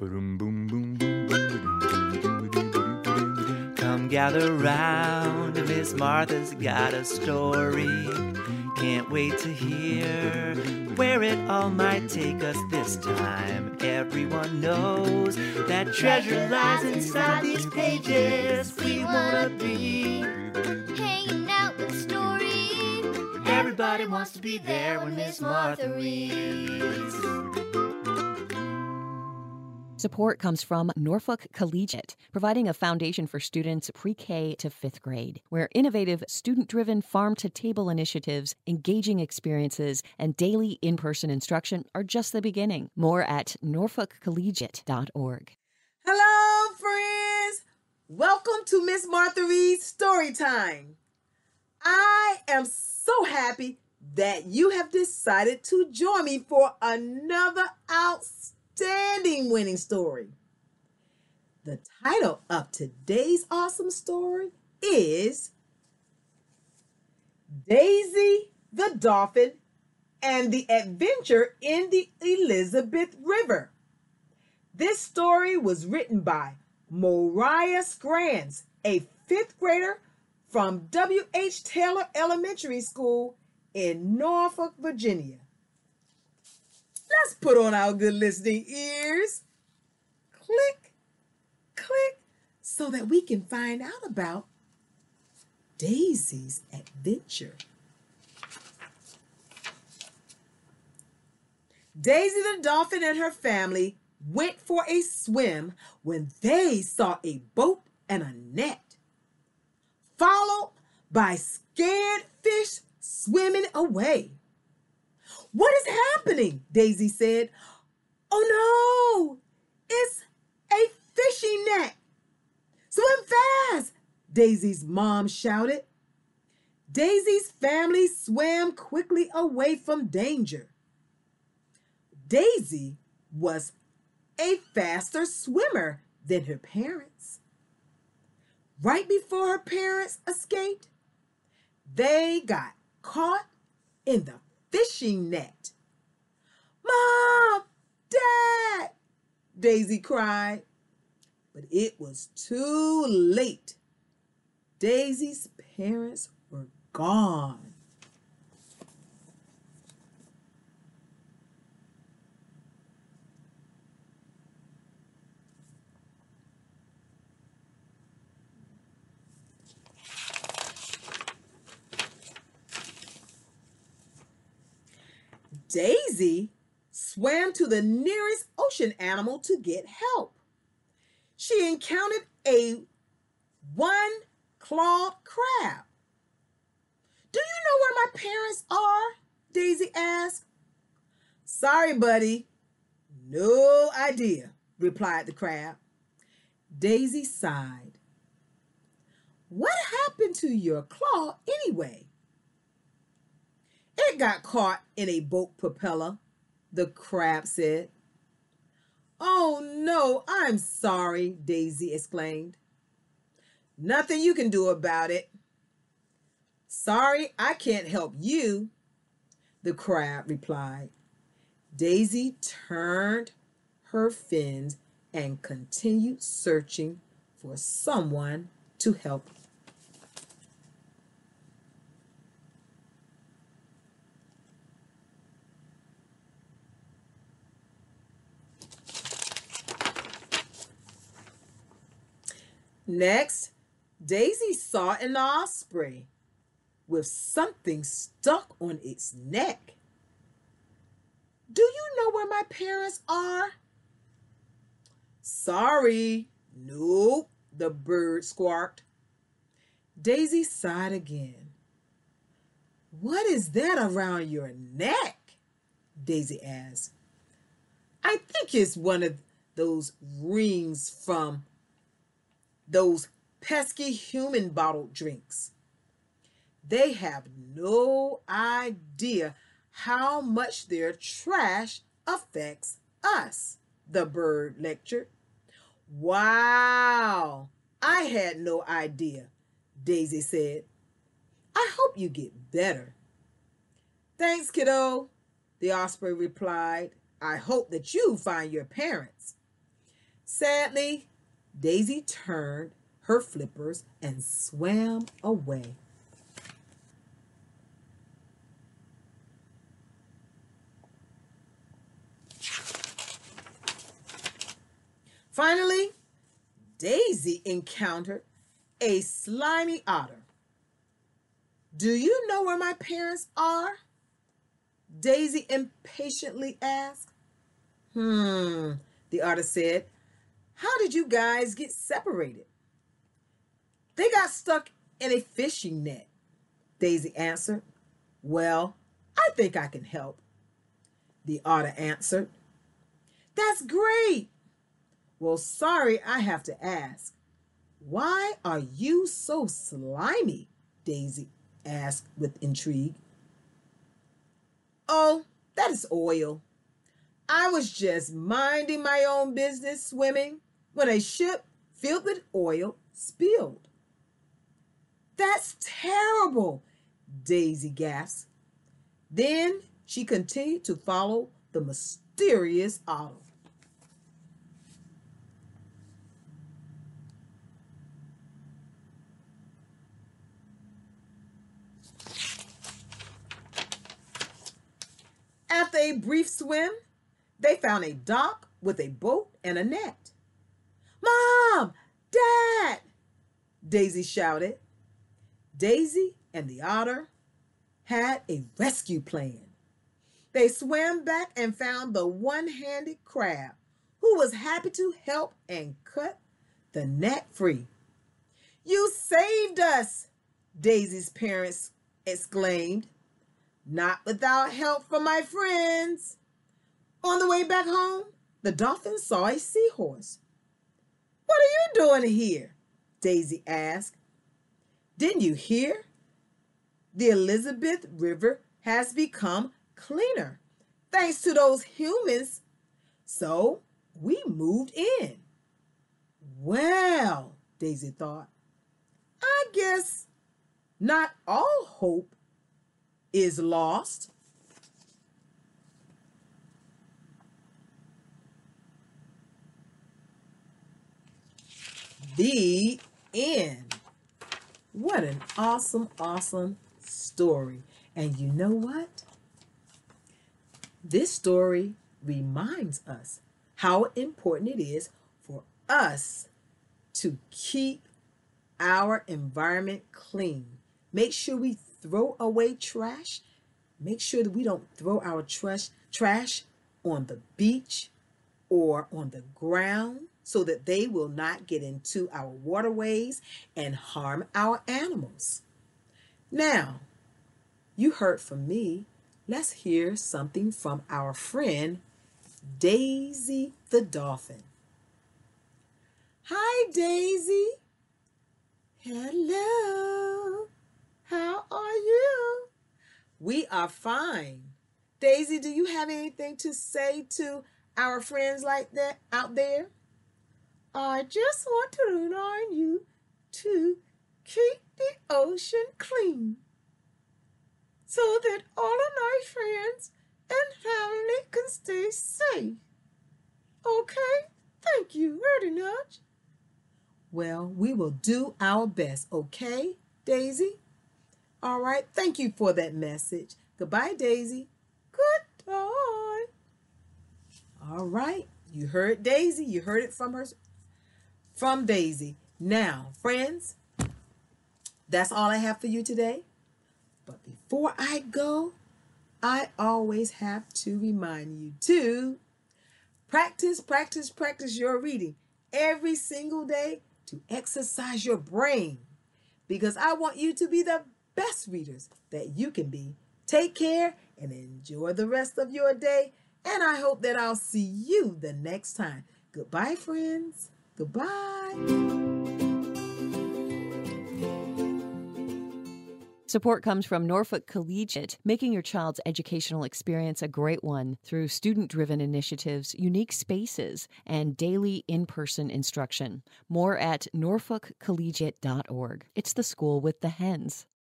Boom, boom, boom, boom, boom, Come gather round, Miss Martha's got a story. Can't wait to hear where it all might take us this time. Everyone knows that treasure lies inside these pages. We wanna be hanging out with stories. Everybody wants to be there when Miss Martha reads. Support comes from Norfolk Collegiate, providing a foundation for students pre K to fifth grade, where innovative, student driven farm to table initiatives, engaging experiences, and daily in person instruction are just the beginning. More at norfolkcollegiate.org. Hello, friends! Welcome to Miss Martha Reed's Story Time. I am so happy that you have decided to join me for another outstanding outstanding winning story. The title of today's awesome story is Daisy the Dolphin and the Adventure in the Elizabeth River. This story was written by Moriah Scrans, a fifth grader from W.H. Taylor Elementary School in Norfolk, Virginia. Let's put on our good listening ears. Click, click, so that we can find out about Daisy's adventure. Daisy the dolphin and her family went for a swim when they saw a boat and a net, followed by scared fish swimming away. What is happening? Daisy said. Oh no, it's a fishing net. Swim fast, Daisy's mom shouted. Daisy's family swam quickly away from danger. Daisy was a faster swimmer than her parents. Right before her parents escaped, they got caught in the fishing net. Mom! Dad! Daisy cried. But it was too late. Daisy's parents were gone. Daisy swam to the nearest ocean animal to get help. She encountered a one clawed crab. Do you know where my parents are? Daisy asked. Sorry, buddy. No idea, replied the crab. Daisy sighed. What happened to your claw anyway? Got caught in a boat propeller, the crab said. Oh no, I'm sorry, Daisy exclaimed. Nothing you can do about it. Sorry, I can't help you, the crab replied. Daisy turned her fins and continued searching for someone to help Next, Daisy saw an osprey with something stuck on its neck. Do you know where my parents are? Sorry. Nope, the bird squawked. Daisy sighed again. What is that around your neck? Daisy asked. I think it's one of those rings from those pesky human bottled drinks. They have no idea how much their trash affects us, the bird lectured. Wow, I had no idea, Daisy said. I hope you get better. Thanks, kiddo, the osprey replied. I hope that you find your parents. Sadly, Daisy turned her flippers and swam away. Finally, Daisy encountered a slimy otter. Do you know where my parents are? Daisy impatiently asked. Hmm, the otter said. How did you guys get separated? They got stuck in a fishing net, Daisy answered. Well, I think I can help, the otter answered. That's great. Well, sorry I have to ask. Why are you so slimy? Daisy asked with intrigue. Oh, that is oil. I was just minding my own business swimming when a ship filled with oil spilled. That's terrible, Daisy gasped. Then she continued to follow the mysterious otter. After a brief swim, they found a dock with a boat and a net. Mom! Dad! Daisy shouted. Daisy and the otter had a rescue plan. They swam back and found the one handed crab who was happy to help and cut the net free. You saved us, Daisy's parents exclaimed. Not without help from my friends. On the way back home, the dolphin saw a seahorse. What are you doing here? Daisy asked. Didn't you hear? The Elizabeth River has become cleaner thanks to those humans. So we moved in. Well, Daisy thought, I guess not all hope is lost. The end. What an awesome, awesome story. And you know what? This story reminds us how important it is for us to keep our environment clean. Make sure we throw away trash. Make sure that we don't throw our trash trash on the beach or on the ground so that they will not get into our waterways and harm our animals. Now, you heard from me. Let's hear something from our friend Daisy the dolphin. Hi, Daisy. Hello. How are you? We are fine. Daisy, do you have anything to say to our friends like that out there? I just want to remind you to keep the ocean clean so that all of my friends and family can stay safe. Okay? Thank you very much. Well, we will do our best, okay, Daisy? All right. Thank you for that message. Goodbye, Daisy. Goodbye. All right. You heard Daisy. You heard it from her, from Daisy. Now, friends, that's all I have for you today. But before I go, I always have to remind you to practice, practice, practice your reading every single day to exercise your brain because I want you to be the best readers that you can be. Take care and enjoy the rest of your day. And I hope that I'll see you the next time. Goodbye, friends. Goodbye. Support comes from Norfolk Collegiate, making your child's educational experience a great one through student driven initiatives, unique spaces, and daily in person instruction. More at norfolkcollegiate.org. It's the school with the hens.